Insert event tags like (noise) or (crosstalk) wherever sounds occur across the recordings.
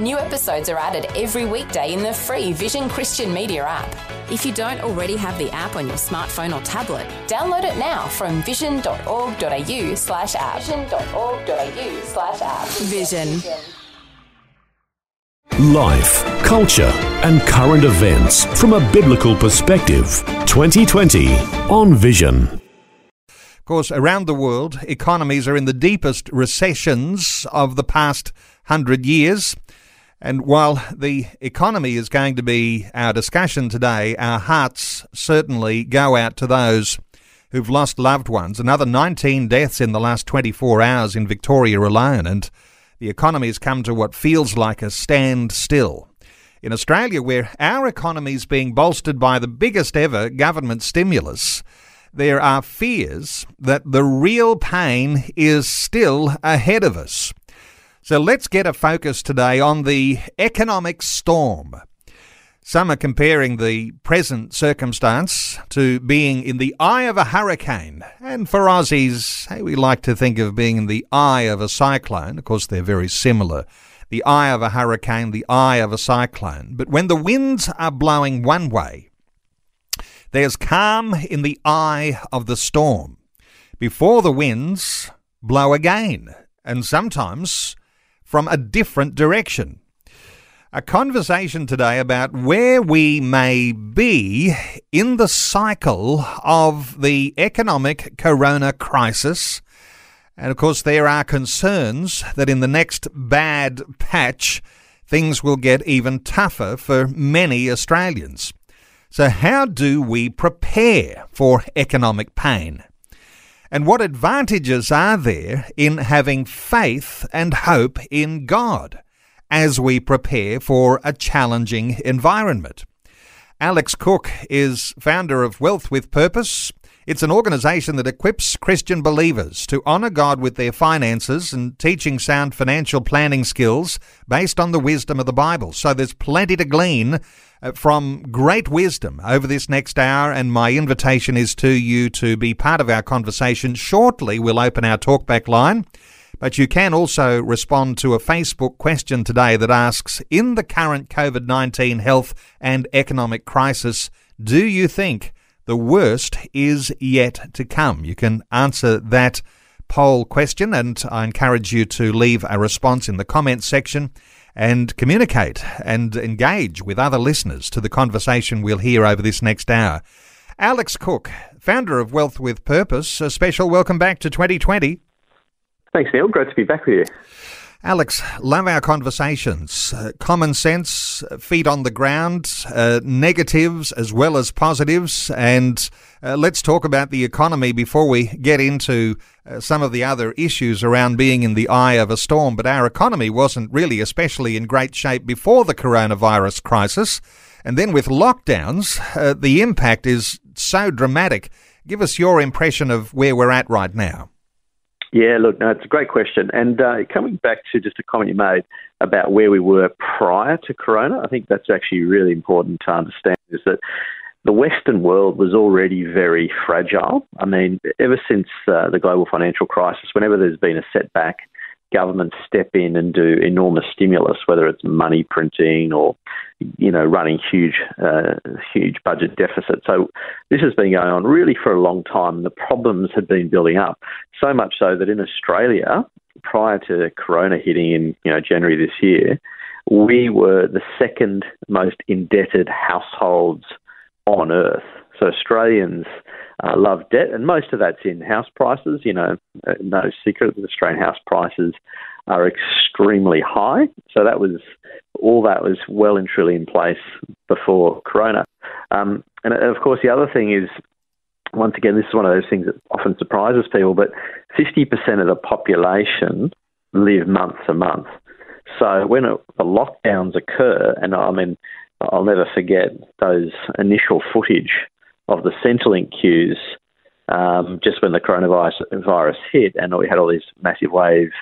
New episodes are added every weekday in the free Vision Christian Media app. If you don't already have the app on your smartphone or tablet, download it now from vision.org.au slash app. Vision.org.au slash app. Vision. Life, culture, and current events from a biblical perspective. 2020 on Vision. Of course, around the world, economies are in the deepest recessions of the past hundred years. And while the economy is going to be our discussion today, our hearts certainly go out to those who've lost loved ones. Another 19 deaths in the last 24 hours in Victoria alone, and the economy has come to what feels like a standstill. In Australia, where our economy is being bolstered by the biggest ever government stimulus, there are fears that the real pain is still ahead of us. So let's get a focus today on the economic storm. Some are comparing the present circumstance to being in the eye of a hurricane. And for Aussies, hey, we like to think of being in the eye of a cyclone. Of course, they're very similar. The eye of a hurricane, the eye of a cyclone. But when the winds are blowing one way, there's calm in the eye of the storm. Before the winds blow again. And sometimes from a different direction. A conversation today about where we may be in the cycle of the economic corona crisis. And of course, there are concerns that in the next bad patch, things will get even tougher for many Australians. So, how do we prepare for economic pain? And what advantages are there in having faith and hope in God as we prepare for a challenging environment? Alex Cook is founder of Wealth with Purpose. It's an organization that equips Christian believers to honor God with their finances and teaching sound financial planning skills based on the wisdom of the Bible. So there's plenty to glean uh, from great wisdom over this next hour, and my invitation is to you to be part of our conversation. Shortly, we'll open our talkback line. But you can also respond to a Facebook question today that asks In the current COVID 19 health and economic crisis, do you think the worst is yet to come? You can answer that poll question, and I encourage you to leave a response in the comments section and communicate and engage with other listeners to the conversation we'll hear over this next hour. Alex Cook, founder of Wealth with Purpose, a special welcome back to 2020. Thanks, Neil. Great to be back with you. Alex, love our conversations. Uh, common sense, feet on the ground, uh, negatives as well as positives. And uh, let's talk about the economy before we get into uh, some of the other issues around being in the eye of a storm. But our economy wasn't really especially in great shape before the coronavirus crisis. And then with lockdowns, uh, the impact is so dramatic. Give us your impression of where we're at right now. Yeah, look, no, it's a great question. And uh, coming back to just a comment you made about where we were prior to Corona, I think that's actually really important to understand is that the Western world was already very fragile. I mean, ever since uh, the global financial crisis, whenever there's been a setback, governments step in and do enormous stimulus, whether it's money printing or, you know, running huge, uh, huge budget deficits. So this has been going on really for a long time. The problems had been building up so much so that in Australia, prior to Corona hitting in, you know, January this year, we were the second most indebted households on earth. So Australians uh, love debt, and most of that's in house prices. You know, uh, no secret that Australian house prices are extremely high. So that was all that was well and truly in place before Corona. Um, and of course, the other thing is, once again, this is one of those things that often surprises people, but 50% of the population live month to month. So when it, the lockdowns occur, and I mean, I'll never forget those initial footage of the Centrelink queues um, just when the coronavirus virus hit, and we had all these massive waves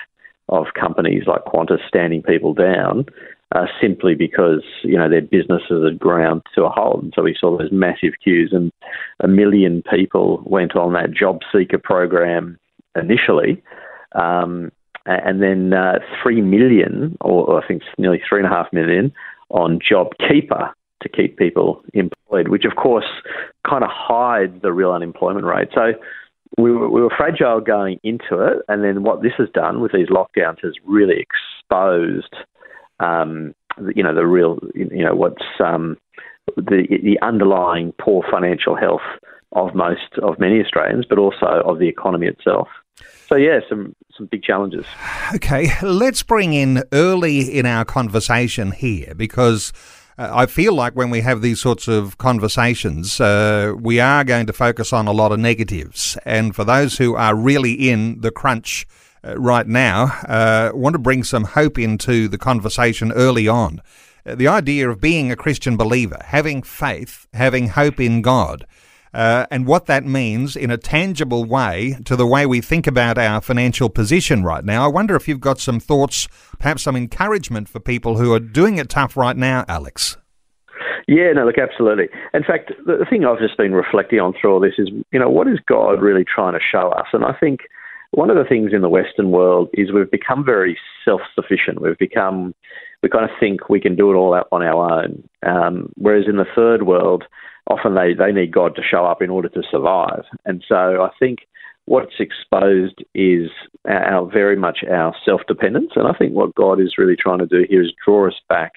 of companies like Qantas standing people down. Uh, simply because you know their businesses had ground to a halt, and so we saw those massive queues, and a million people went on that job seeker program initially, um, and then uh, three million, or I think nearly three and a half million, on JobKeeper to keep people employed, which of course kind of hides the real unemployment rate. So we were, we were fragile going into it, and then what this has done with these lockdowns has really exposed, um, you know, the real, you know, what's um, the the underlying poor financial health of most of many Australians, but also of the economy itself. So yeah, some some big challenges. Okay, let's bring in early in our conversation here because I feel like when we have these sorts of conversations, uh, we are going to focus on a lot of negatives. And for those who are really in the crunch uh, right now, uh, want to bring some hope into the conversation early on. Uh, the idea of being a Christian believer, having faith, having hope in God. Uh, and what that means in a tangible way to the way we think about our financial position right now. I wonder if you've got some thoughts, perhaps some encouragement for people who are doing it tough right now, Alex. Yeah, no, look, absolutely. In fact, the thing I've just been reflecting on through all this is, you know, what is God really trying to show us? And I think one of the things in the Western world is we've become very self sufficient. We've become, we kind of think we can do it all out on our own. Um, whereas in the third world, often they, they need God to show up in order to survive. And so I think what's exposed is our, very much our self dependence. And I think what God is really trying to do here is draw us back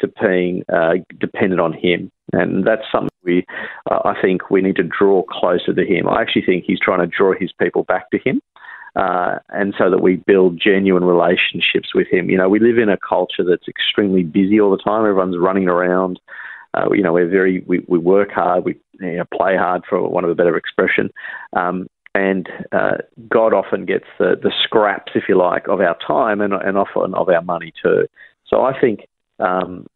to being uh, dependent on Him. And that's something we, uh, I think, we need to draw closer to Him. I actually think He's trying to draw His people back to Him. Uh, and so that we build genuine relationships with him. You know, we live in a culture that's extremely busy all the time. Everyone's running around. Uh, you know, we're very we, we work hard, we you know, play hard, for one of a better expression. Um, and uh, God often gets the, the scraps, if you like, of our time and, and often of our money too. So I think um,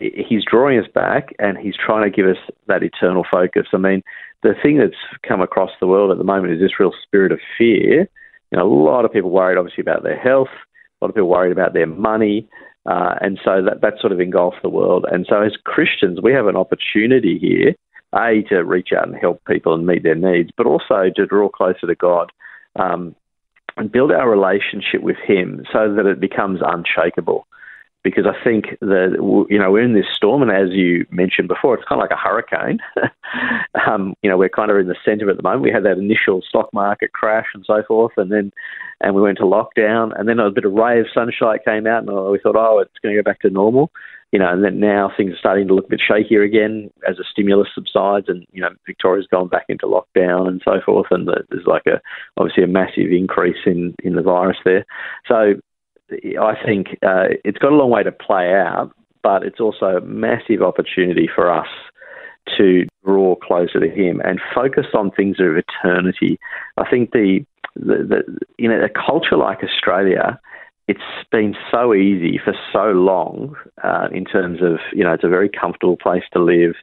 he's drawing us back and he's trying to give us that eternal focus. I mean, the thing that's come across the world at the moment is this real spirit of fear. You know, a lot of people worried, obviously, about their health. A lot of people worried about their money. Uh, and so that, that sort of engulfs the world. And so as Christians, we have an opportunity here, A, to reach out and help people and meet their needs, but also to draw closer to God um, and build our relationship with Him so that it becomes unshakable because I think that you know we're in this storm, and as you mentioned before, it's kind of like a hurricane. (laughs) um, you know, we're kind of in the centre at the moment. We had that initial stock market crash and so forth, and then and we went to lockdown, and then a bit of ray of sunshine came out, and we thought, oh, it's going to go back to normal. You know, and then now things are starting to look a bit shakier again as the stimulus subsides, and you know Victoria's gone back into lockdown and so forth, and there's like a obviously a massive increase in in the virus there. So I think uh, it's got a long way to play out, but it's also a massive opportunity for us to draw closer to Him and focus on things of eternity. I think the, the, the you know a culture like Australia, it's been so easy for so long uh, in terms of you know it's a very comfortable place to live.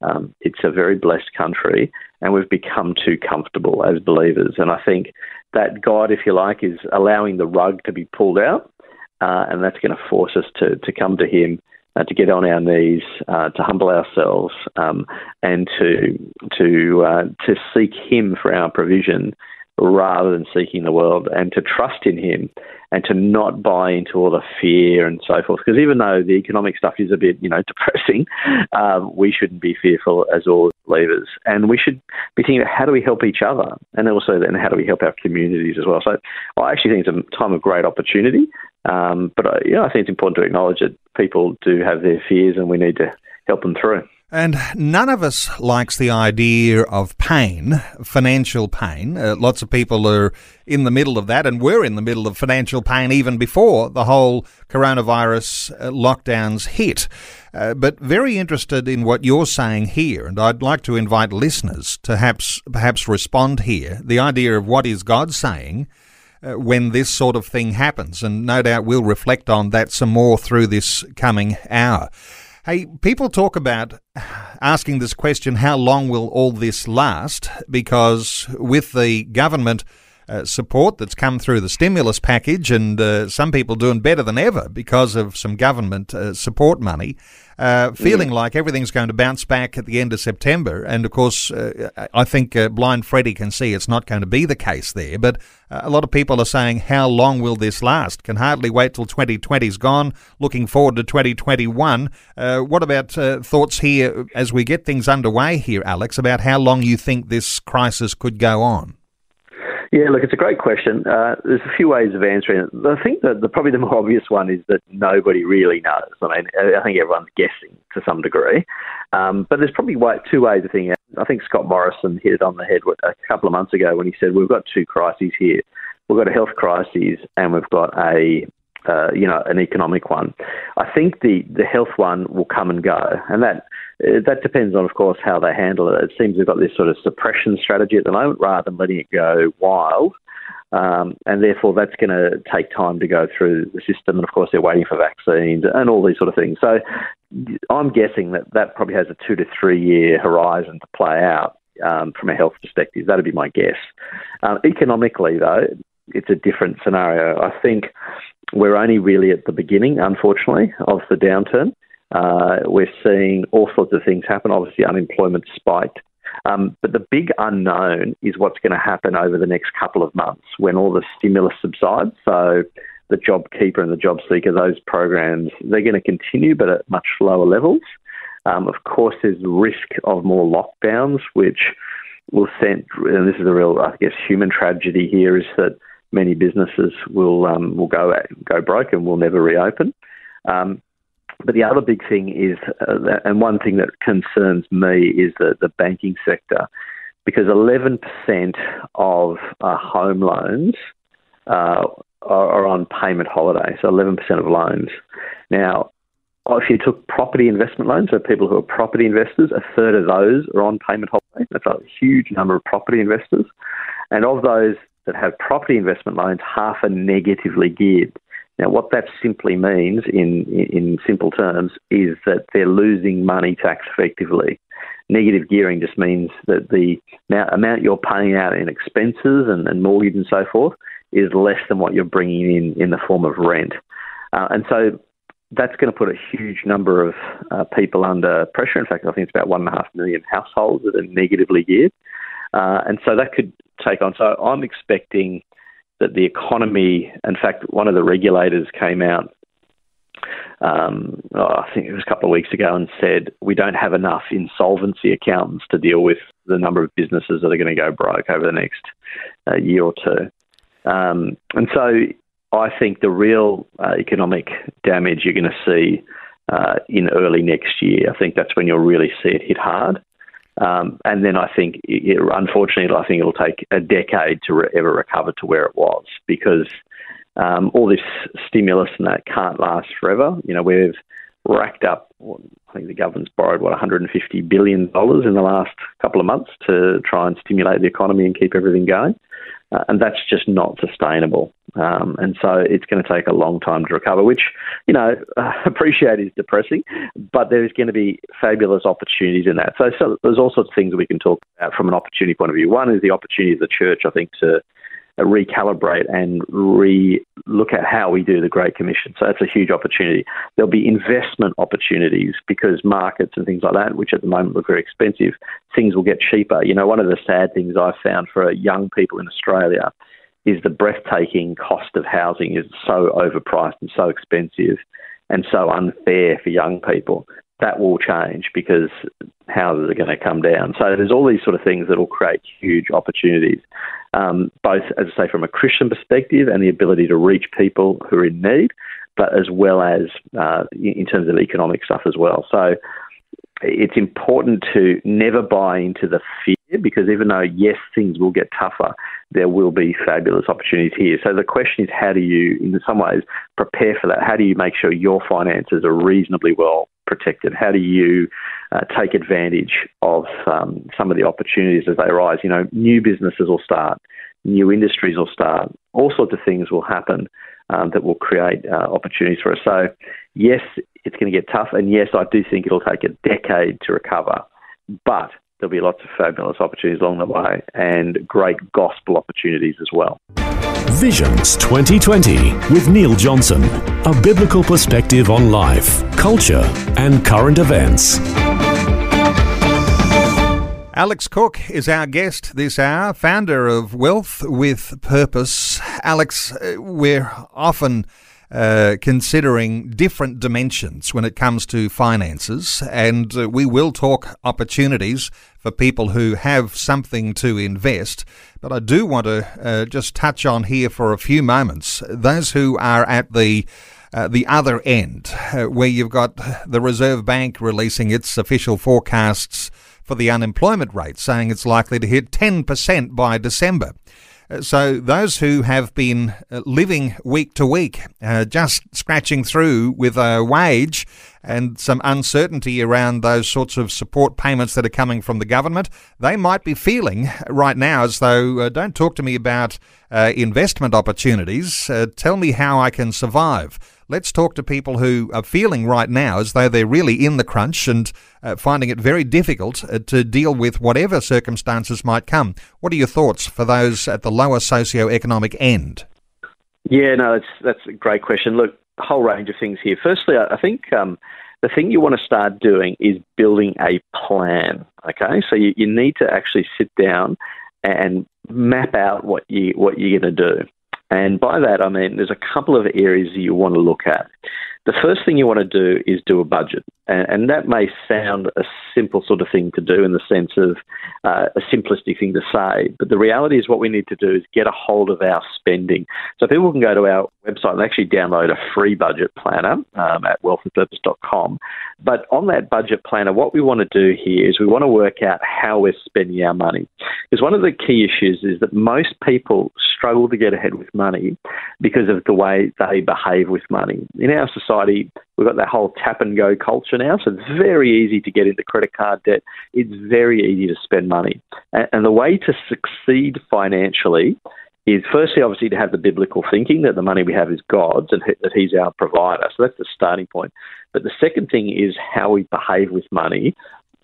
Um, it's a very blessed country, and we've become too comfortable as believers. And I think that God, if you like, is allowing the rug to be pulled out, uh, and that's going to force us to, to come to Him, uh, to get on our knees, uh, to humble ourselves, um, and to to uh, to seek Him for our provision rather than seeking the world, and to trust in Him, and to not buy into all the fear and so forth. Because even though the economic stuff is a bit, you know, (laughs) depressing, um, we shouldn't be fearful as all believers, and we should be thinking about how do we help each other, and also then how do we help our communities as well. So I actually think it's a time of great opportunity, um, but uh, yeah, I think it's important to acknowledge that people do have their fears, and we need to help them through. And none of us likes the idea of pain, financial pain. Uh, lots of people are in the middle of that, and we're in the middle of financial pain even before the whole coronavirus uh, lockdowns hit. Uh, but very interested in what you're saying here, and I'd like to invite listeners to perhaps, perhaps respond here. The idea of what is God saying uh, when this sort of thing happens, and no doubt we'll reflect on that some more through this coming hour. Hey, people talk about asking this question how long will all this last? Because with the government uh, support that's come through the stimulus package, and uh, some people doing better than ever because of some government uh, support money. Uh, feeling mm. like everything's going to bounce back at the end of September. And of course, uh, I think uh, blind Freddie can see it's not going to be the case there. But a lot of people are saying, how long will this last? Can hardly wait till 2020's gone. Looking forward to 2021. what about thoughts here as we get things underway here, Alex, about how long you think this crisis could go on? Yeah, look, it's a great question. Uh, there's a few ways of answering it. I think that the, probably the more (laughs) obvious one is that nobody really knows. I mean, I think everyone's guessing to some degree. Um, but there's probably two ways of thinking. I think Scott Morrison hit it on the head a couple of months ago when he said, We've got two crises here. We've got a health crisis and we've got a uh, you know, an economic one. I think the, the health one will come and go, and that that depends on, of course, how they handle it. It seems they've got this sort of suppression strategy at the moment rather than letting it go wild. Um, and therefore, that's going to take time to go through the system. And of course, they're waiting for vaccines and all these sort of things. So, I'm guessing that that probably has a two to three year horizon to play out um, from a health perspective. That'd be my guess. Um, economically, though, it's a different scenario. I think we're only really at the beginning, unfortunately, of the downturn. Uh, we're seeing all sorts of things happen. Obviously, unemployment spiked. Um, but the big unknown is what's going to happen over the next couple of months when all the stimulus subsides. So the JobKeeper and the JobSeeker, those programs, they're going to continue, but at much lower levels. Um, of course, there's risk of more lockdowns, which will send, and this is a real, I guess, human tragedy here, is that many businesses will um, will go go broke and will never reopen. Um, but the other big thing is, uh, that, and one thing that concerns me is the, the banking sector, because 11% of uh, home loans uh, are, are, on payment holiday, so 11% of loans. Now, if you took property investment loans, so people who are property investors, a third of those are on payment holiday. That's a huge number of property investors. And of those that have property investment loans, half are negatively geared. Now, what that simply means in, in simple terms is that they're losing money tax effectively. Negative gearing just means that the amount you're paying out in expenses and, and mortgage and so forth is less than what you're bringing in in the form of rent. Uh, and so that's going to put a huge number of uh, people under pressure. In fact, I think it's about one and a half million households that are negatively geared. Uh, and so that could take on. So I'm expecting that the economy, in fact, one of the regulators came out, um, oh, I think it was a couple of weeks ago, and said we don't have enough insolvency accountants to deal with the number of businesses that are going to go broke over the next uh, year or two. Um, and so I think the real uh, economic damage you're going to see uh, in early next year. I think that's when you'll really see it hit hard. Um, and then I think, it, unfortunately, I think it'll take a decade to re- ever recover to where it was because um, all this stimulus and that can't last forever. You know, we've racked up, I think the government's borrowed, what, $150 billion in the last couple of months to try and stimulate the economy and keep everything going. Uh, and that's just not sustainable. Um, and so it's going to take a long time to recover, which, you know, (laughs) uh, appreciate is depressing, but there's going to be fabulous opportunities in that. So, so there's all sorts of things we can talk about from an opportunity point of view. One is the opportunity of the church, I think, to recalibrate and re look at how we do the Great Commission. So that's a huge opportunity. There'll be investment opportunities because markets and things like that, which at the moment look very expensive, things will get cheaper. You know, one of the sad things I've found for young people in Australia is the breathtaking cost of housing is so overpriced and so expensive and so unfair for young people that will change because houses are going to come down. So there's all these sort of things that will create huge opportunities, um, both, as I say, from a Christian perspective and the ability to reach people who are in need, but as well as uh, in terms of economic stuff as well. So it's important to never buy into the fear because even though, yes, things will get tougher, there will be fabulous opportunities here. So the question is, how do you, in some ways, prepare for that? How do you make sure your finances are reasonably well protected? How do you uh, take advantage of um, some of the opportunities as they arise? You know, new businesses will start, new industries will start, all sorts of things will happen um, that will create uh, opportunities for us. So, yes, it's going to get tough. And yes, I do think it'll take a decade to recover, but there'll be lots of fabulous opportunities along the way and great gospel opportunities as well. Visions 2020 with Neil Johnson, a biblical perspective on life, culture, and current events. Alex Cook is our guest this hour, founder of Wealth with Purpose. Alex, uh, we're often uh, considering different dimensions when it comes to finances, and uh, we will talk opportunities for people who have something to invest. But I do want to uh, just touch on here for a few moments those who are at the uh, the other end, uh, where you've got the Reserve Bank releasing its official forecasts for the unemployment rate, saying it's likely to hit 10% by December. So, those who have been uh, living week to week, uh, just scratching through with a wage and some uncertainty around those sorts of support payments that are coming from the government, they might be feeling right now as though, uh, don't talk to me about uh, investment opportunities, uh, tell me how I can survive. Let's talk to people who are feeling right now as though they're really in the crunch and uh, finding it very difficult uh, to deal with whatever circumstances might come. What are your thoughts for those at the lower socio-economic end? Yeah, no, that's that's a great question. Look, a whole range of things here. Firstly, I think um, the thing you want to start doing is building a plan. Okay, so you, you need to actually sit down and map out what you what you're going to do. And by that, I mean there's a couple of areas you want to look at. The first thing you want to do is do a budget. And, that may sound a simple sort of thing to do in the sense of uh, a simplistic thing to say. But the reality is, what we need to do is get a hold of our spending. So people can go to our website and actually download a free budget planner um, at wealthwithpurpose.com. But on that budget planner, what we want to do here is we want to work out how we're spending our money. Because one of the key issues is that most people struggle to get ahead with money because of the way they behave with money. In our society, we've got that whole tap and go culture now, so it's very easy to get into credit card debt. It's very easy to spend money. And the way to succeed financially is firstly, obviously, to have the biblical thinking that the money we have is God's and that He's our provider. So that's the starting point. But the second thing is how we behave with money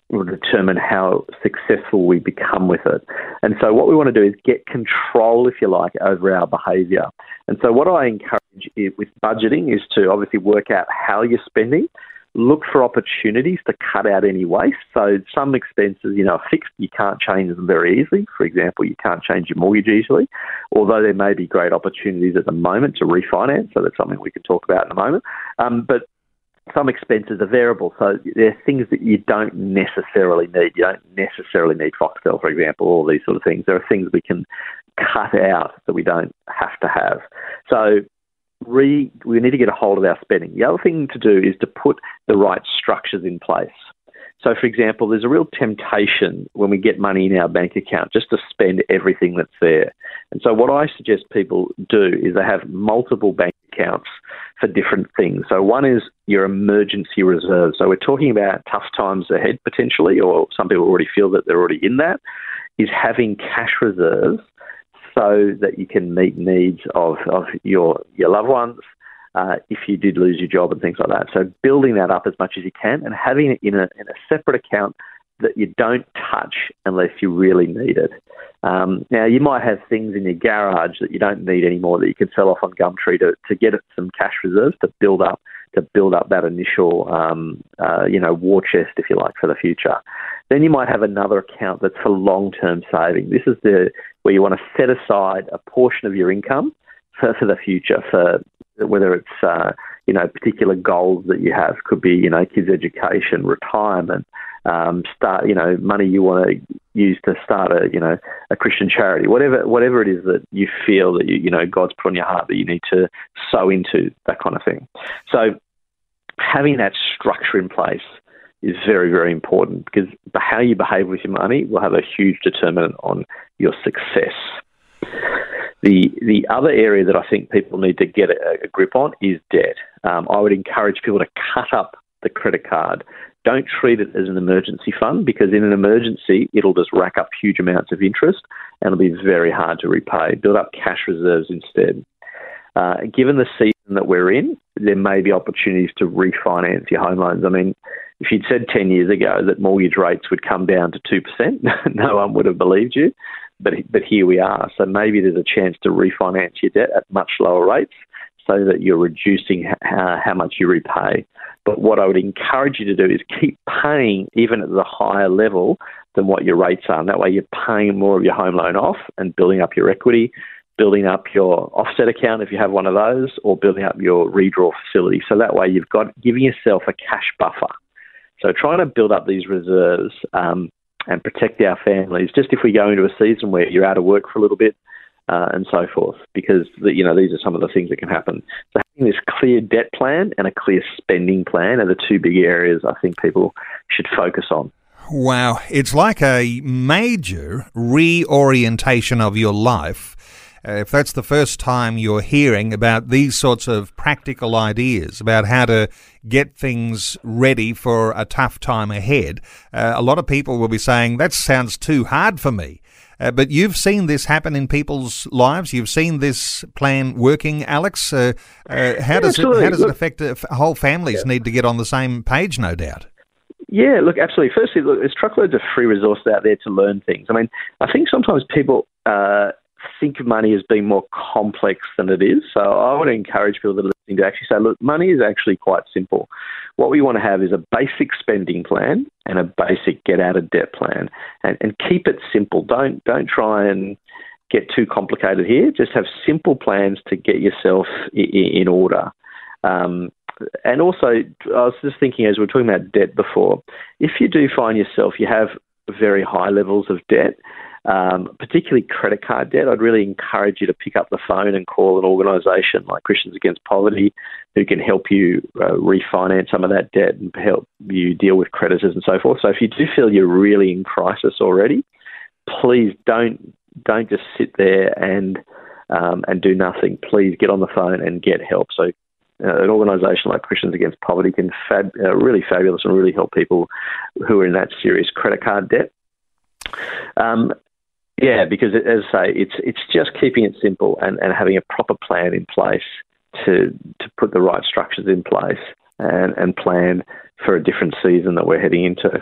will determine how successful we become with it. And so, what we want to do is get control, if you like, over our behaviour. And so, what I encourage with budgeting is to obviously work out how you're spending. Look for opportunities to cut out any waste. So some expenses, you know, are fixed. You can't change them very easily. For example, you can't change your mortgage easily, although there may be great opportunities at the moment to refinance. So that's something we can talk about in a moment. Um, but some expenses are variable, so there are things that you don't necessarily need. You don't necessarily need Foxtel, for example, all these sort of things. There are things we can cut out that we don't have to have. So re, we need to get a hold of our spending. The other thing to do is to put the right structures in place. So, for example, there's a real temptation when we get money in our bank account just to spend everything that's there. And so, what I suggest people do is they have multiple bank accounts for different things. So, one is your emergency reserve. So, we're talking about tough times ahead potentially, or some people already feel that they're already in that, is having cash reserves so that you can meet needs of, of your, your loved ones uh, if you did lose your job and things like that. So building that up as much as you can and having it in a, in a separate account that you don't touch unless you really need it. Um, now, you might have things in your garage that you don't need anymore that you can sell off on Gumtree to, to get some cash reserves to build up to build up that initial, um, uh, you know, war chest, if you like, for the future. Then you might have another account that's for long-term saving. This is the where you want to set aside a portion of your income for, for the future, for whether it's uh, you know particular goals that you have could be you know kids education retirement um, start you know money you want to use to start a you know a Christian charity whatever whatever it is that you feel that you you know God's put on your heart that you need to sow into that kind of thing. So having that structure in place is very very important because how you behave with your money will have a huge determinant on your success the the other area that I think people need to get a, a grip on is debt. Um, I would encourage people to cut up the credit card. Don't treat it as an emergency fund because in an emergency it'll just rack up huge amounts of interest and it'll be very hard to repay. Build up cash reserves instead. uh, given the season that we're in, there may be opportunities to refinance your home loans. I mean, if you'd said 10 years ago that mortgage rates would come down to 2%, (laughs) no one would have believed you. But, but here we are. So maybe there's a chance to refinance your debt at much lower rates so that you're reducing how, how much you repay. But what I would encourage you to do is keep paying even at the higher level than what your rates are. And that way you're paying more of your home loan off and building up your equity, building up your offset account if you have one of those, or building up your redraw facility. So that way you've got giving yourself a cash buffer. So trying to build up these reserves um, and protect our families, just if we go into a season where you're out of work for a little bit, uh, and so forth, because the, you know these are some of the things that can happen. So having this clear debt plan and a clear spending plan are the two big areas I think people should focus on. Wow, it's like a major reorientation of your life. Uh, if that's the first time you're hearing about these sorts of practical ideas about how to get things ready for a tough time ahead, uh, a lot of people will be saying, that sounds too hard for me. Uh, but you've seen this happen in people's lives. You've seen this plan working, Alex. Uh, uh, how does it how does it affect whole families? Yeah. Need to get on the same page, no doubt. Yeah, look, absolutely. Firstly, look, there's truckloads of free resources out there to learn things. I mean, I think sometimes people uh, think of money as being more complex than it is. So I would encourage people that are listening to actually say, look, money is actually quite simple. What we want to have is a basic spending plan and a basic get out of debt plan, and, and keep it simple. Don't don't try and get too complicated here. Just have simple plans to get yourself in, order. Um, and also, I was just thinking as we were talking about debt before, if you do find yourself you have very high levels of debt, um, particularly credit card debt, I'd really encourage you to pick up the phone and call an organisation like Christians Against Poverty who can help you uh, refinance some of that debt and help you deal with creditors and so forth. So if you do feel you're really in crisis already, please don't don't just sit there and um, and do nothing. Please get on the phone and get help. So uh, an organisation like Christians Against Poverty can fab, uh, really fabulous and really help people who are in that serious credit card debt. Um, yeah, because as I say, it's it's just keeping it simple and, and having a proper plan in place to to put the right structures in place and, and plan for a different season that we're heading into.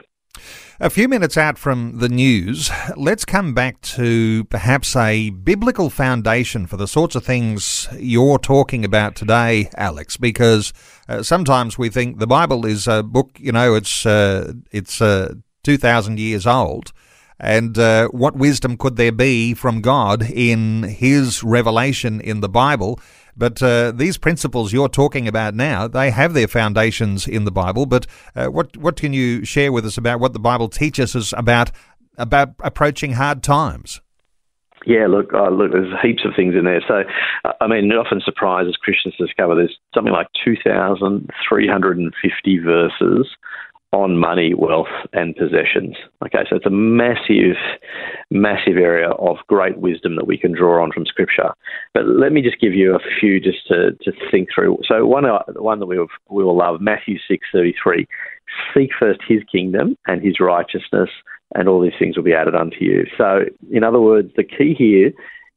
A few minutes out from the news, let's come back to perhaps a biblical foundation for the sorts of things you're talking about today, Alex, because uh, sometimes we think the Bible is a book, you know, it's uh, it's uh, 2,000 years old. And uh, what wisdom could there be from God in His revelation in the Bible? But uh, these principles you're talking about now, they have their foundations in the Bible. But uh, what what can you share with us about what the Bible teaches us about about approaching hard times? Yeah, look, oh, look, there's heaps of things in there. So, I mean, it often surprises Christians to discover there's something like 2,350 verses on money, wealth, and possessions. Okay, so it's a massive, massive area of great wisdom that we can draw on from Scripture. But let me just give you a few just to, to think through. So one, uh, one that we we will love, Matthew six thirty three. Seek first His kingdom and His righteousness, and all these things will be added unto you. So, in other words, the key here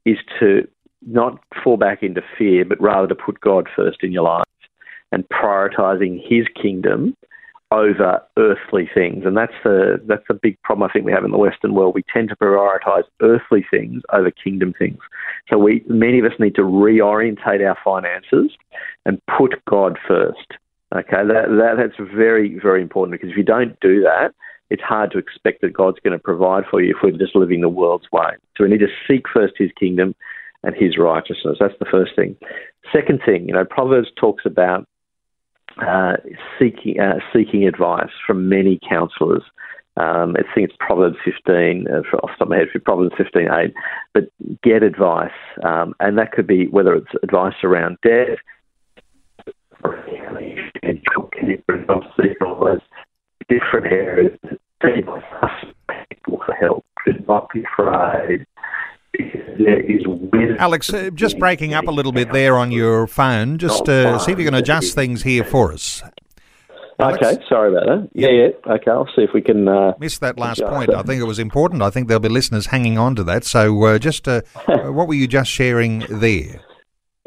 is to not fall back into fear, but rather to put God first in your life and prioritizing His kingdom over earthly things, and that's a that's a big problem I think we have in the Western world. We tend to prioritise earthly things over kingdom things. So we many of us need to reorientate our finances and put God first. Okay, that, that that's very very important because if you don't do that, it's hard to expect that God's going to provide for you if we're just living the world's way. So we need to seek first His kingdom and His righteousness. That's the first thing. Second thing, you know, Proverbs talks about uh, seeking uh, seeking advice from many counsellors. Um, I think it's Proverbs 15, uh, off the top of my head, Proverbs 15, 8. But get advice, um, and that could be whether it's advice around debt, different areas. People for help. Should not be afraid Alex, uh, just breaking up a little bit there on your phone. Just uh, see if you can adjust things here for us. Alex? Okay, sorry about that. Yeah, yeah. Okay, I'll see if we can. Uh, Missed that last point. I think it was important. I think there'll be listeners hanging on to that. So, uh, just uh, (laughs) what were you just sharing there?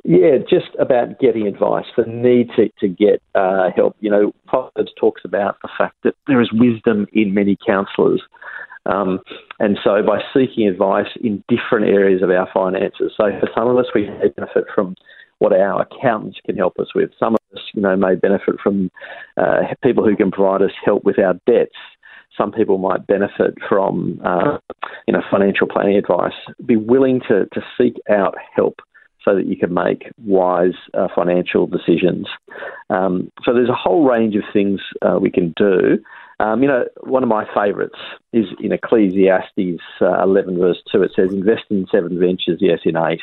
Yeah, just about getting advice, the need to, to get uh, help. You know, Proverbs talks about the fact that there is wisdom in many counselors. Um, and so by seeking advice in different areas of our finances, so for some of us, we may benefit from what our accountants can help us with. Some of us, you know, may benefit from uh, people who can provide us help with our debts. Some people might benefit from, uh, you know, financial planning advice. Be willing to, to seek out help so that you can make wise uh, financial decisions. Um, so there's a whole range of things uh, we can do. Um, you know, one of my favourites is in Ecclesiastes uh, 11 verse 2. It says, invest in seven ventures, yes, in eight.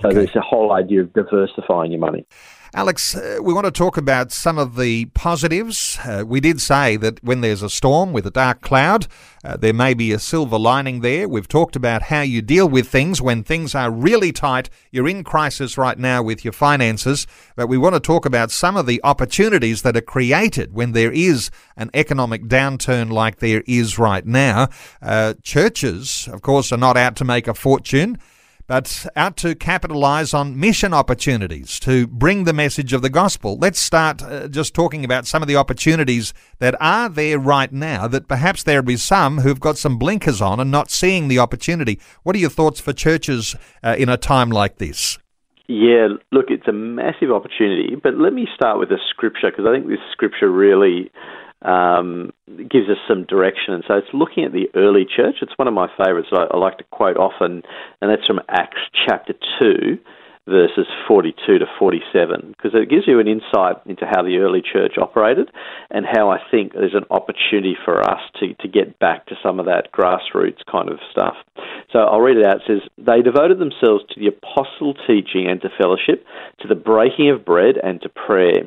So okay. there's a whole idea of diversifying your money. Alex, uh, we want to talk about some of the positives. Uh, we did say that when there's a storm with a dark cloud, uh, there may be a silver lining there. We've talked about how you deal with things when things are really tight. You're in crisis right now with your finances, but we want to talk about some of the opportunities that are created when there is an economic downturn like there is right now. Uh, churches, of course, are not out to make a fortune but out to capitalize on mission opportunities to bring the message of the gospel. Let's start uh, just talking about some of the opportunities that are there right now that perhaps there be some who've got some blinkers on and not seeing the opportunity. What are your thoughts for churches uh, in a time like this? Yeah, look, it's a massive opportunity, but let me start with a scripture because I think this scripture really um, gives us some direction. And so it's looking at the early church. It's one of my favourites I, I like to quote often, and that's from Acts chapter 2 verses 42 to 47, because it gives you an insight into how the early church operated and how I think there's an opportunity for us to, to get back to some of that grassroots kind of stuff. So I'll read it out. It says, They devoted themselves to the apostle teaching and to fellowship, to the breaking of bread and to prayer.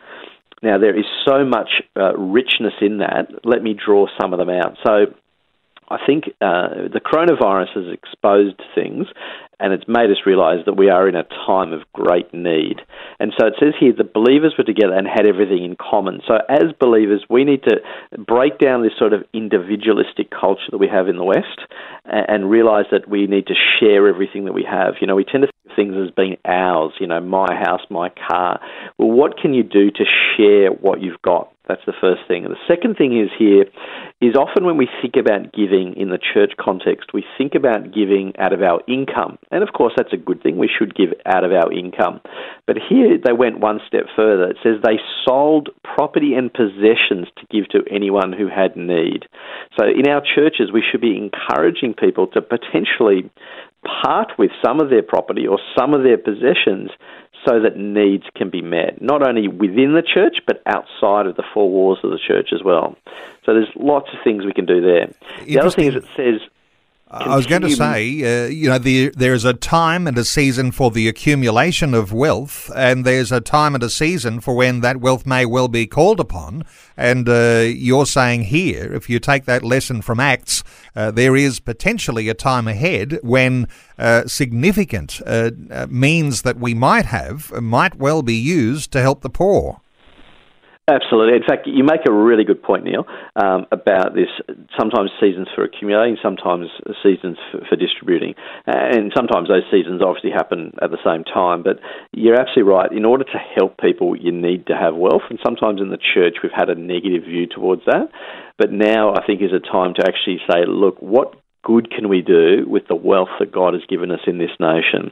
Now, there is so much uh, richness in that. Let me draw some of them out. So, I think uh, the coronavirus has exposed things and it's made us realize that we are in a time of great need. And so it says here the believers were together and had everything in common. So as believers, we need to break down this sort of individualistic culture that we have in the West and realize that we need to share everything that we have. You know, we tend to think of things as being ours, you know, my house, my car. Well, what can you do to share what you've got? That's the first thing. And the second thing is here is often when we think about giving in the church context, we think about giving out of our income. And of course, that's a good thing. We should give out of our income. But here they went one step further. It says they sold property and possessions to give to anyone who had need. So in our churches, we should be encouraging people to potentially part with some of their property or some of their possessions so that needs can be met, not only within the church, but outside of the four walls of the church as well. So there's lots of things we can do there. The other thing is it says I was going to say, uh, you know, the, there's a time and a season for the accumulation of wealth, and there's a time and a season for when that wealth may well be called upon. And uh, you're saying here, if you take that lesson from Acts, uh, there is potentially a time ahead when uh, significant uh, uh, means that we might have might well be used to help the poor. Absolutely. In fact, you make a really good point, Neil, um, about this. Sometimes seasons for accumulating, sometimes seasons for, for, distributing, and sometimes those seasons obviously happen at the same time. But you're absolutely right. In order to help people, you need to have wealth, and sometimes in the church we've had a negative view towards that. But now I think is a time to actually say, look, what good can we do with the wealth that God has given us in this nation?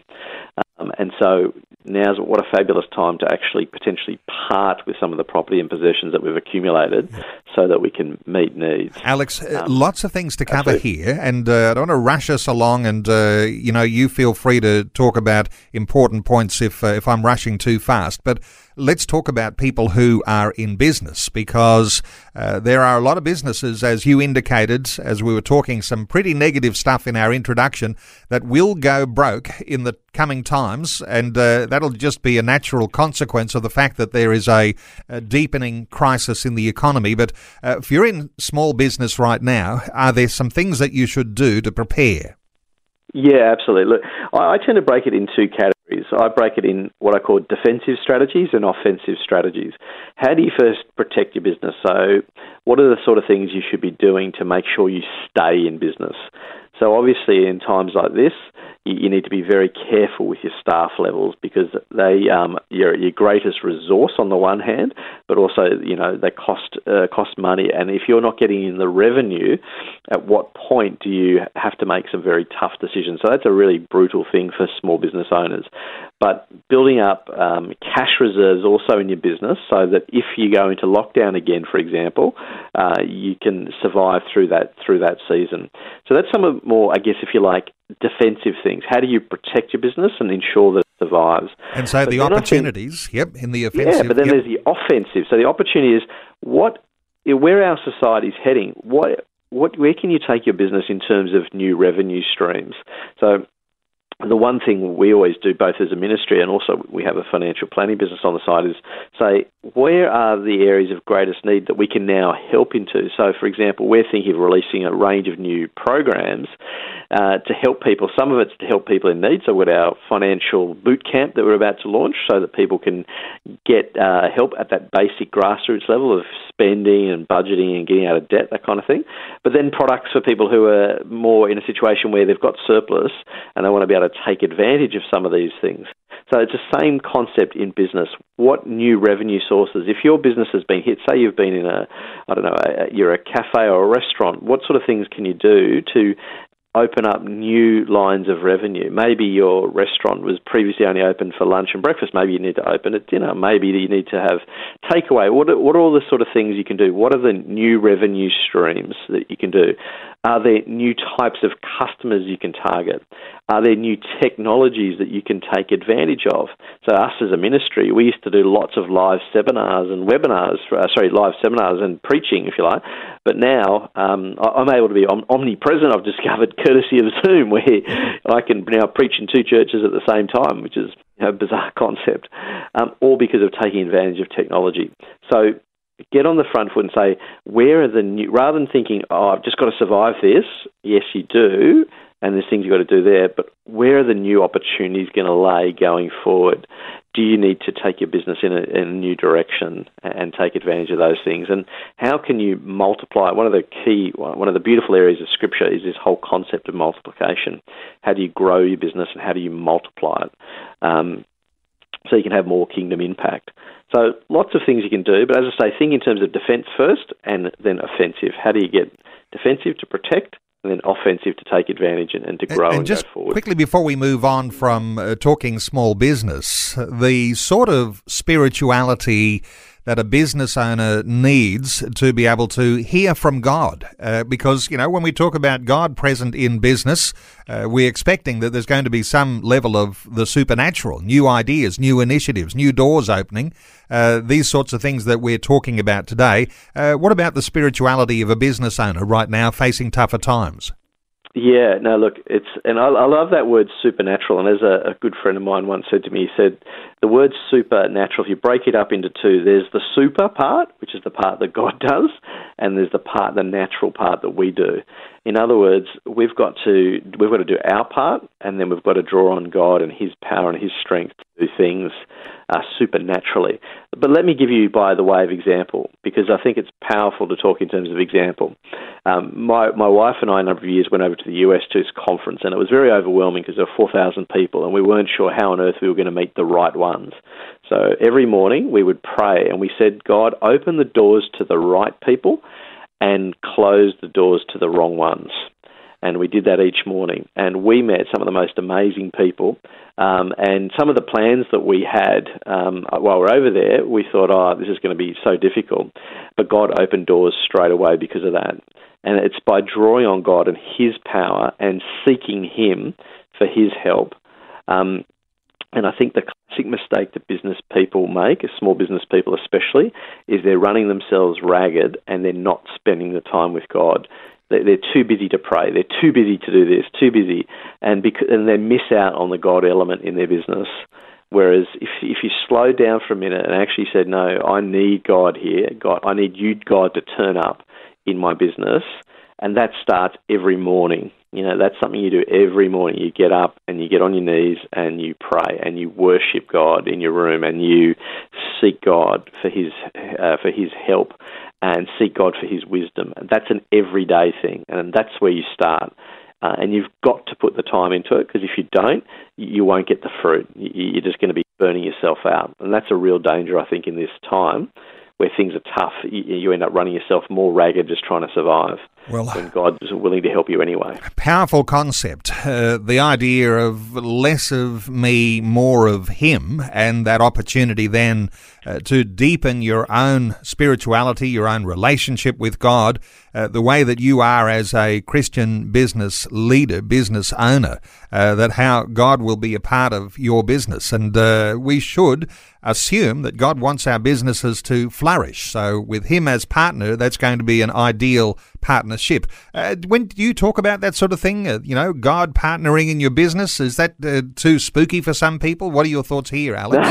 Um, and so now's what a fabulous time to actually potentially part with some of the property and possessions that we've accumulated so that we can meet needs. Alex, uh, um, lots of things to cover absolutely. here, and uh, I don't want to rush us along. And uh, you know, you feel free to talk about important points if uh, if I'm rushing too fast. But let's talk about people who are in business because uh, there are a lot of businesses, as you indicated, as we were talking, some pretty negative stuff in our introduction that will go broke in the coming times, and uh, that'll just be a natural consequence of the fact that there is a, a deepening crisis in the economy. But uh, if you're in small business right now, are there some things that you should do to prepare? Yeah, absolutely. Look, I, I tend to break it in two categories. I break it in what I call defensive strategies and offensive strategies. How do you first protect your business? So, what are the sort of things you should be doing to make sure you stay in business? So, obviously, in times like this, you, you need to be very careful with your staff levels because they um, your your greatest resource on the one hand, but also you know they cost uh, cost money. And if you're not getting in the revenue, at what point do you have to make some very tough decisions? So that's a really brutal thing for small business owners. But building up um, cash reserves also in your business so that if you go into lockdown again, for example, uh, you can survive through that through that season. So that's some of more, I guess, if you like, defensive things. How do you protect your business and ensure that it survives? And so but the opportunities, think, yep, in the offensive. Yeah, but then yep. there's the offensive. So the opportunity is what where our society is heading. What what where can you take your business in terms of new revenue streams? So the one thing we always do, both as a ministry and also we have a financial planning business on the side, is say where are the areas of greatest need that we can now help into. So, for example, we're thinking of releasing a range of new programs uh, to help people. Some of it's to help people in need. So, got our financial boot camp that we're about to launch, so that people can get uh, help at that basic grassroots level of spending and budgeting and getting out of debt, that kind of thing. But then products for people who are more in a situation where they've got surplus and they want to be able to take advantage of some of these things. So it's the same concept in business. What new revenue sources? If your business has been hit, say you've been in a, I don't know, a, you're a cafe or a restaurant. What sort of things can you do to open up new lines of revenue. Maybe your restaurant was previously only open for lunch and breakfast. Maybe you need to open at dinner. Maybe you need to have takeaway. What are, what are all the sort of things you can do? What are the new revenue streams that you can do? Are there new types of customers you can target? Are there new technologies that you can take advantage of? So, us as a ministry, we used to do lots of live seminars and webinars, uh, sorry, live seminars and preaching, if you like. But now um, I'm able to be omnipresent, I've discovered, courtesy of Zoom, (laughs) where I can now preach in two churches at the same time, which is a bizarre (laughs) concept, um, all because of taking advantage of technology. So, get on the front foot and say, where are the new, rather than thinking, oh, I've just got to survive this, yes, you do, and there's things you've got to do there, but where are the new opportunities going to lay going forward? Do you need to take your business in a, in a new direction and take advantage of those things? And how can you multiply? One of the key, one of the beautiful areas of Scripture is this whole concept of multiplication. How do you grow your business and how do you multiply it? Um, so you can have more kingdom impact. So lots of things you can do, but as I say, think in terms of defence first and then offensive. How do you get defensive to protect then offensive to take advantage and, and to grow and, and, and just go forward. Quickly before we move on from uh, talking small business, the sort of spirituality that a business owner needs to be able to hear from God. Uh, because, you know, when we talk about God present in business, uh, we're expecting that there's going to be some level of the supernatural, new ideas, new initiatives, new doors opening, uh, these sorts of things that we're talking about today. Uh, what about the spirituality of a business owner right now facing tougher times? Yeah, no, look, it's and I, I love that word supernatural. And as a, a, good friend of mine once said to me, he said the word supernatural. If you break it up into two, there's the super part, which is the part that God (laughs) does, and there's the part, the natural part that we do. In other words, we've got to we've got to do our part, and then we've got to draw on God and His power and His strength to do things uh, supernaturally. But let me give you by the way of example, because I think it's powerful to talk in terms of example. Um, my my wife and I a number of years went over to the US to this conference, and it was very overwhelming because there were four thousand people, and we weren't sure how on earth we were going to meet the right ones. So every morning we would pray, and we said, God, open the doors to the right people and close the doors to the wrong ones. And we did that each morning. And we met some of the most amazing people. Um, and some of the plans that we had um, while we're over there, we thought, oh, this is going to be so difficult. But God opened doors straight away because of that. And it's by drawing on God and His power and seeking Him for His help. Um, And I think the classic mistake that business people make, small business people especially, is they're running themselves ragged and they're not spending the time with God. They're too busy to pray. They're too busy to do this. Too busy, and because, and they miss out on the God element in their business. Whereas if if you slow down for a minute and actually said, "No, I need God here. God, I need you, God, to turn up in my business," and that starts every morning. You know, that's something you do every morning. You get up and you get on your knees and you pray and you worship God in your room and you seek God for His uh, for His help and seek God for His wisdom. That's an everyday thing, and that's where you start. Uh, and you've got to put the time into it because if you don't, you won't get the fruit. You're just going to be burning yourself out, and that's a real danger, I think, in this time where things are tough, you, end up running yourself more ragged just trying to survive. Well, when God is willing to help you anyway. Powerful concept. Uh, the idea of less of me, more of Him, and that opportunity then uh, to deepen your own spirituality, your own relationship with God, uh, the way that you are as a Christian business leader, business owner, uh, that how God will be a part of your business. And uh, we should assume that God wants our businesses to flourish. So, with Him as partner, that's going to be an ideal partnership. Uh, when do you talk about that sort of thing, uh, you know, God partnering in your business, is that uh, too spooky for some people? What are your thoughts here, (laughs) Alex?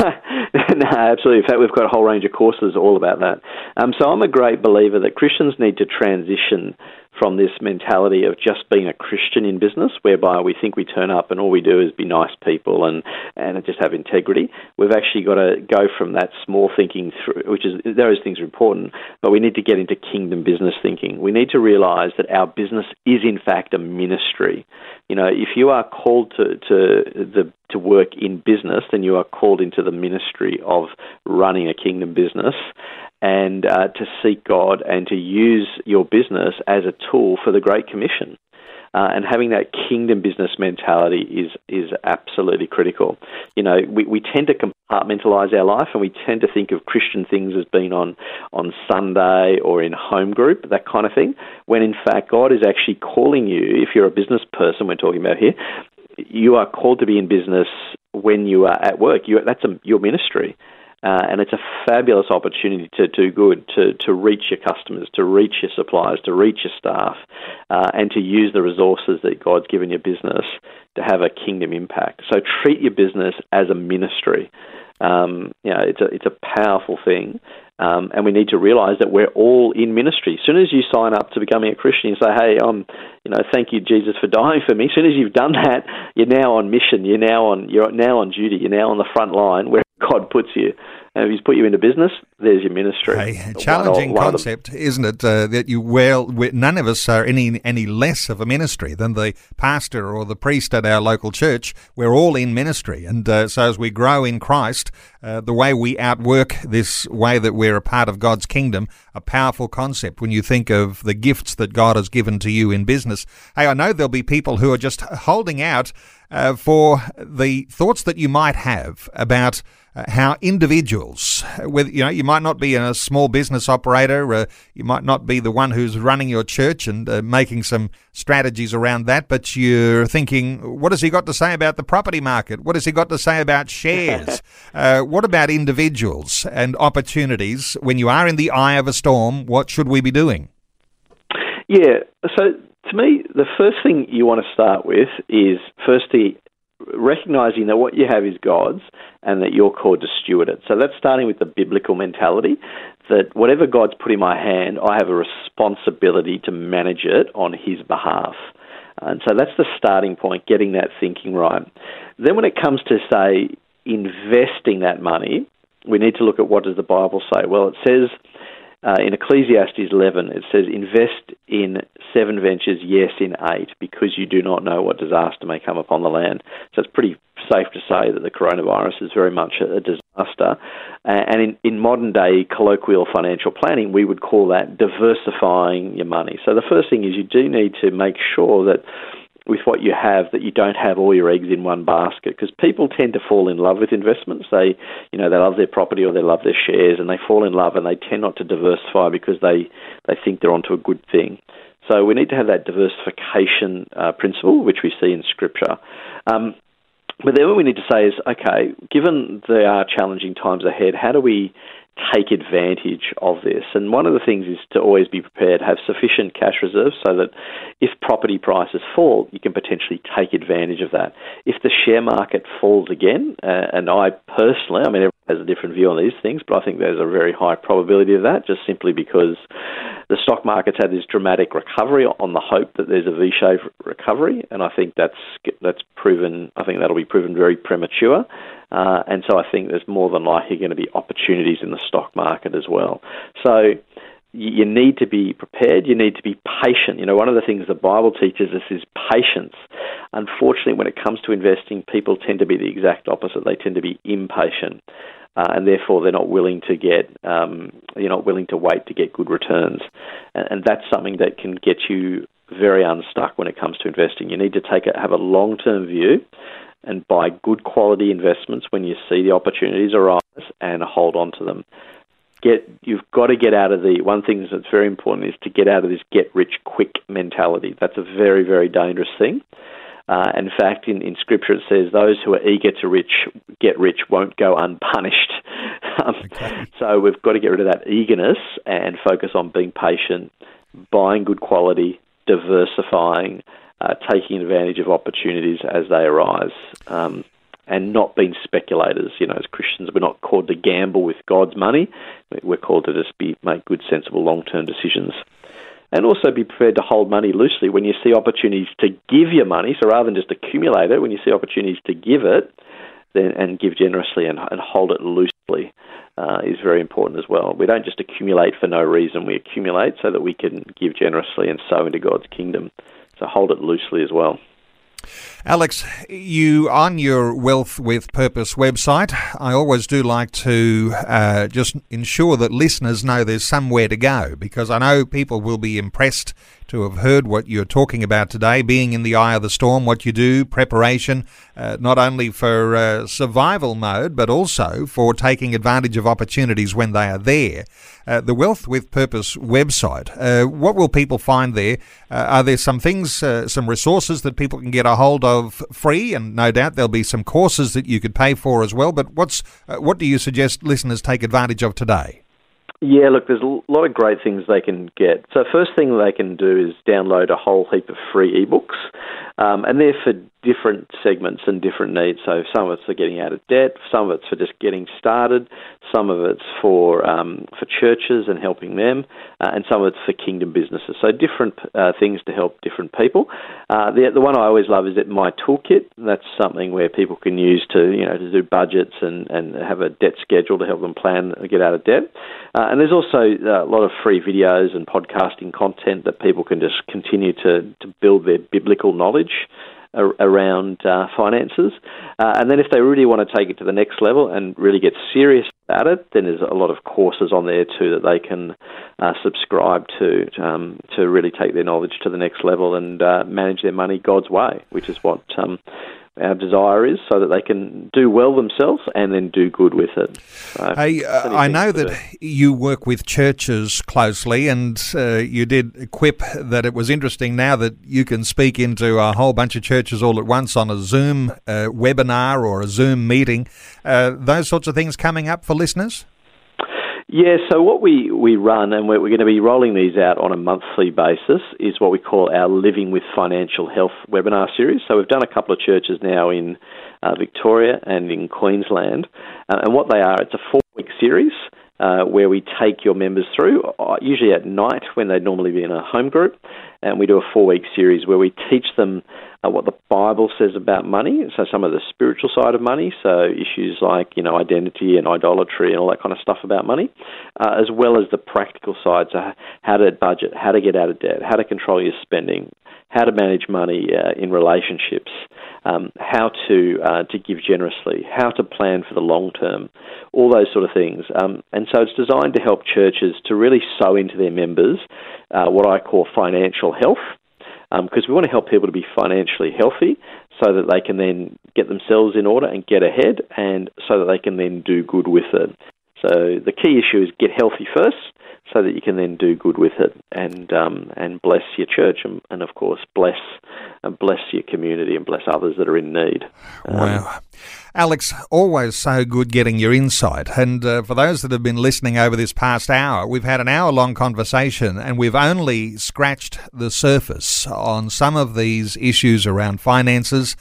no, absolutely. In fact, we've got a whole range of courses all about that. Um, so I'm a great believer that Christians need to transition from this mentality of just being a Christian in business, whereby we think we turn up and all we do is be nice people and, and just have integrity. We've actually got to go from that small thinking through, which is those things are important, but we need to get into kingdom business thinking. We need to realize that our business is in fact a ministry. You know, if you are called to, to the to work in business, then you are called into the ministry of running a kingdom business and uh, to seek God and to use your business as a tool for the Great Commission. Uh, and having that kingdom business mentality is is absolutely critical. You know, we, we tend to compartmentalize our life, and we tend to think of Christian things as being on on Sunday or in home group, that kind of thing. When in fact, God is actually calling you. If you're a business person, we're talking about here, you are called to be in business when you are at work. You, that's a, your ministry. Uh, and it's a fabulous opportunity to do good, to, to reach your customers, to reach your suppliers, to reach your staff, uh, and to use the resources that God's given your business to have a kingdom impact. So treat your business as a ministry. Um, you know, it's a it's a powerful thing, um, and we need to realise that we're all in ministry. As soon as you sign up to becoming a Christian, you say, "Hey, I'm, you know, thank you, Jesus, for dying for me." As soon as you've done that, you're now on mission. You're now on you're now on duty. You're now on the front line where God puts you. And if He's put you into business, there's your ministry. Hey, challenging one, one concept, isn't it? Uh, that you well, none of us are any any less of a ministry than the pastor or the priest at our local church. We're all in ministry, and uh, so as we grow in Christ, uh, the way we outwork this way that we're a part of God's kingdom, a powerful concept. When you think of the gifts that God has given to you in business, hey, I know there'll be people who are just holding out uh, for the thoughts that you might have about uh, how individuals, with you know, you might not be a small business operator, uh, you might not be the one who's running your church and uh, making some strategies around that, but you're thinking, what has he got to say about the property market? What has he got to say about shares? (laughs) Uh, what about individuals and opportunities when you are in the eye of a storm? What should we be doing? Yeah, so to me, the first thing you want to start with is firstly recognizing that what you have is God's and that you're called to steward it. So that's starting with the biblical mentality that whatever God's put in my hand, I have a responsibility to manage it on His behalf. And so that's the starting point, getting that thinking right. Then when it comes to, say, investing that money, we need to look at what does the Bible say. Well, it says uh, in Ecclesiastes 11, it says, Invest in seven ventures, yes, in eight, because you do not know what disaster may come upon the land. So it's pretty safe to say that the coronavirus is very much a, disaster. Uh, and in, in modern day colloquial financial planning, we would call that diversifying your money. So the first thing is you do need to make sure that with what you have that you don't have all your eggs in one basket because people tend to fall in love with investments. They you know they love their property or they love their shares and they fall in love and they tend not to diversify because they they think they're onto a good thing. So we need to have that diversification uh, principle which we see in scripture. Um, but then what we need to say is, okay, given there are challenging times ahead, how do we take advantage of this. And one of the things is to always be prepared, have sufficient cash reserves so that if property prices fall, you can potentially take advantage of that. If the share market falls again, uh, and I personally, I mean, everyone has a different view on these things, but I think there's a very high probability of that just simply because the stock market's had this dramatic recovery on the hope that there's a V-shaped recovery, and I think that's that's proven. I think that'll be proven very premature. Uh, and so I think there's more than likely going to be opportunities in the stock market as well. So you need to be prepared. You need to be patient. You know, one of the things the Bible teaches us is patience. Unfortunately, when it comes to investing, people tend to be the exact opposite. They tend to be impatient. Uh, and therefore they're not willing to get um, you're not willing to wait to get good returns, and, and, that's something that can get you very unstuck when it comes to investing. You need to take a, have a long term view, and buy good quality investments when you see the opportunities arise and hold on to them. Get you've got to get out of the one thing that's very important is to get out of this get rich quick mentality. That's a very very dangerous thing. Uh, in fact, in, in Scripture it says those who are eager to rich get rich won't go unpunished. (laughs) um, okay. So we've got to get rid of that eagerness and focus on being patient, buying good quality, diversifying, uh, taking advantage of opportunities as they arise. Um, and not being speculators. You know, as Christians, we're not called to gamble with God's money. We're called to just be make good, sensible, long-term decisions, and also be prepared to hold money loosely when you see opportunities to give your money. So rather than just accumulate it, when you see opportunities to give it, then and give generously and, and hold it loosely. Uh, is very important as well. We don't just accumulate for no reason. We accumulate so that we can give generously and sow into God's kingdom. So hold it loosely as well. Alex, you on your Wealth with Purpose website, I always do like to uh, just ensure that listeners know there's somewhere to go because I know people will be impressed to have heard what you're talking about today, being in the eye of the storm, what you do, preparation, uh, not only for uh, survival mode, but also for taking advantage of opportunities when they are there. Uh, the Wealth with Purpose website, uh, what will people find there? Uh, are there some things, uh, some resources that people can get a hold of free? And no doubt there'll be some courses that you could pay for as well. But what's what do you suggest listeners take advantage of today? Yeah, look, there's a lot of great things they can get. So, first thing they can do is download a whole heap of free ebooks, um, and they're for different segments and different needs. So, some of it's for getting out of debt, some of it's for just getting started, some of it's for um, for churches and helping them, uh, and some of it's for kingdom businesses. So, different uh, things to help different people. Uh, the the one I always love is that My Toolkit. That's something where people can use to you know to do budgets and and have a debt schedule to help them plan to get out of debt. Uh, and there's also uh, a lot of free videos and podcasting content that people can just continue to, to build their biblical knowledge around uh, finances. Uh, and then if they really want to take it to the next level and really get serious about it, then there's a lot of courses on there too that they can uh, subscribe to um, to really take their knowledge to the next level and uh, manage their money God's way, which is what um, our desire is so that they can do well themselves and then do good with it. So hey, uh, I know that do. you work with churches closely, and uh, you did quip that it was interesting now that you can speak into a whole bunch of churches all at once on a Zoom uh, webinar or a Zoom meeting. Uh, those sorts of things coming up for listeners? Yeah, so what we, we run, and we're, we're, going to be rolling these out on a monthly basis, is what we call our Living with Financial Health webinar series. So we've done a couple of churches now in uh, Victoria and in Queensland. Uh, and what they are, it's a four week series. Uh, where we take your members through, uh, usually at night when they'd normally be in a home group, and we do a four week series where we teach them uh, what the Bible says about money, so some of the spiritual side of money, so issues like you know identity and idolatry and all that kind of stuff about money, uh, as well as the practical side, so how to budget, how to get out of debt, how to control your spending, how to manage money uh, in relationships, um, how to uh, to give generously, how to plan for the long term, all those sort of things. Um, and so it's designed to help churches to really sow into their members uh, what I call financial health because um, we want to help people to be financially healthy so that they can then get themselves in order and get ahead and so that they can then do good with it. So the key issue is get healthy first so that you can then do good with it and um, and bless your church and, and of course bless and bless your community and bless others that are in need. Um, wow. Alex, always so good getting your insight. And uh, for those that have been listening over this past hour, we've had an hour long conversation and we've only scratched the surface on some of these issues around finances,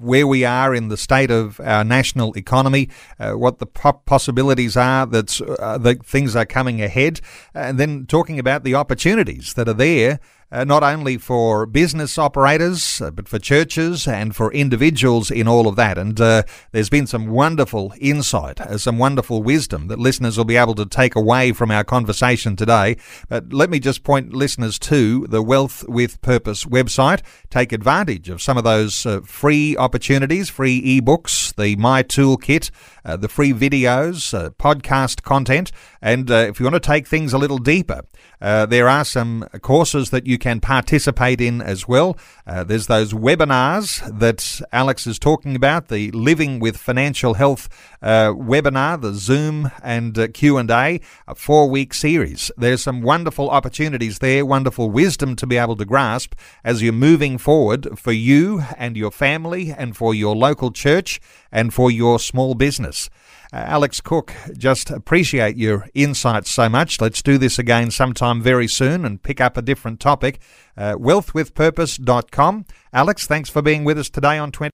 where we are in the state of our national economy, uh, what the possibilities are that uh, that things are coming ahead, and then talking about the opportunities that are there uh, not only for business operators, uh, but for churches and for individuals in all of that. And uh, there's been some wonderful insight, uh, some wonderful wisdom that listeners will be able to take away from our conversation today. But let me just point listeners to the Wealth with Purpose website. Take advantage of some of those uh, free opportunities, free ebooks, the My Toolkit, uh, the free videos, podcast content. And if you want to take things a little deeper, there are some courses that you can participate in as well. Uh, there's those webinars that Alex is talking about, the Living with Financial Health uh, webinar, the Zoom and uh, Q&A, a four-week series. There's some wonderful opportunities there, wonderful wisdom to be able to grasp as you're moving forward for you and your family and for your local church and for your small business. Uh, Alex Cook, just appreciate your insights so much. Let's do this again sometime very soon and pick up a different topic. Uh, wealthwithpurpose.com. Alex, thanks for being with us today on 20.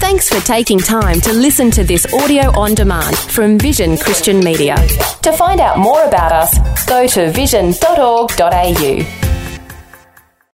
Thanks for taking time to listen to this audio on demand from Vision Christian Media. To find out more about us, go to vision.org.au.